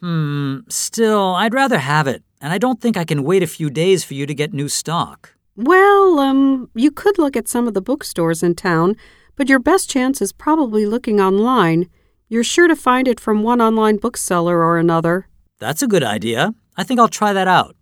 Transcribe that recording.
Hmm, still, I'd rather have it, and I don't think I can wait a few days for you to get new stock. Well, um, you could look at some of the bookstores in town, but your best chance is probably looking online. You're sure to find it from one online bookseller or another. That's a good idea. I think I'll try that out.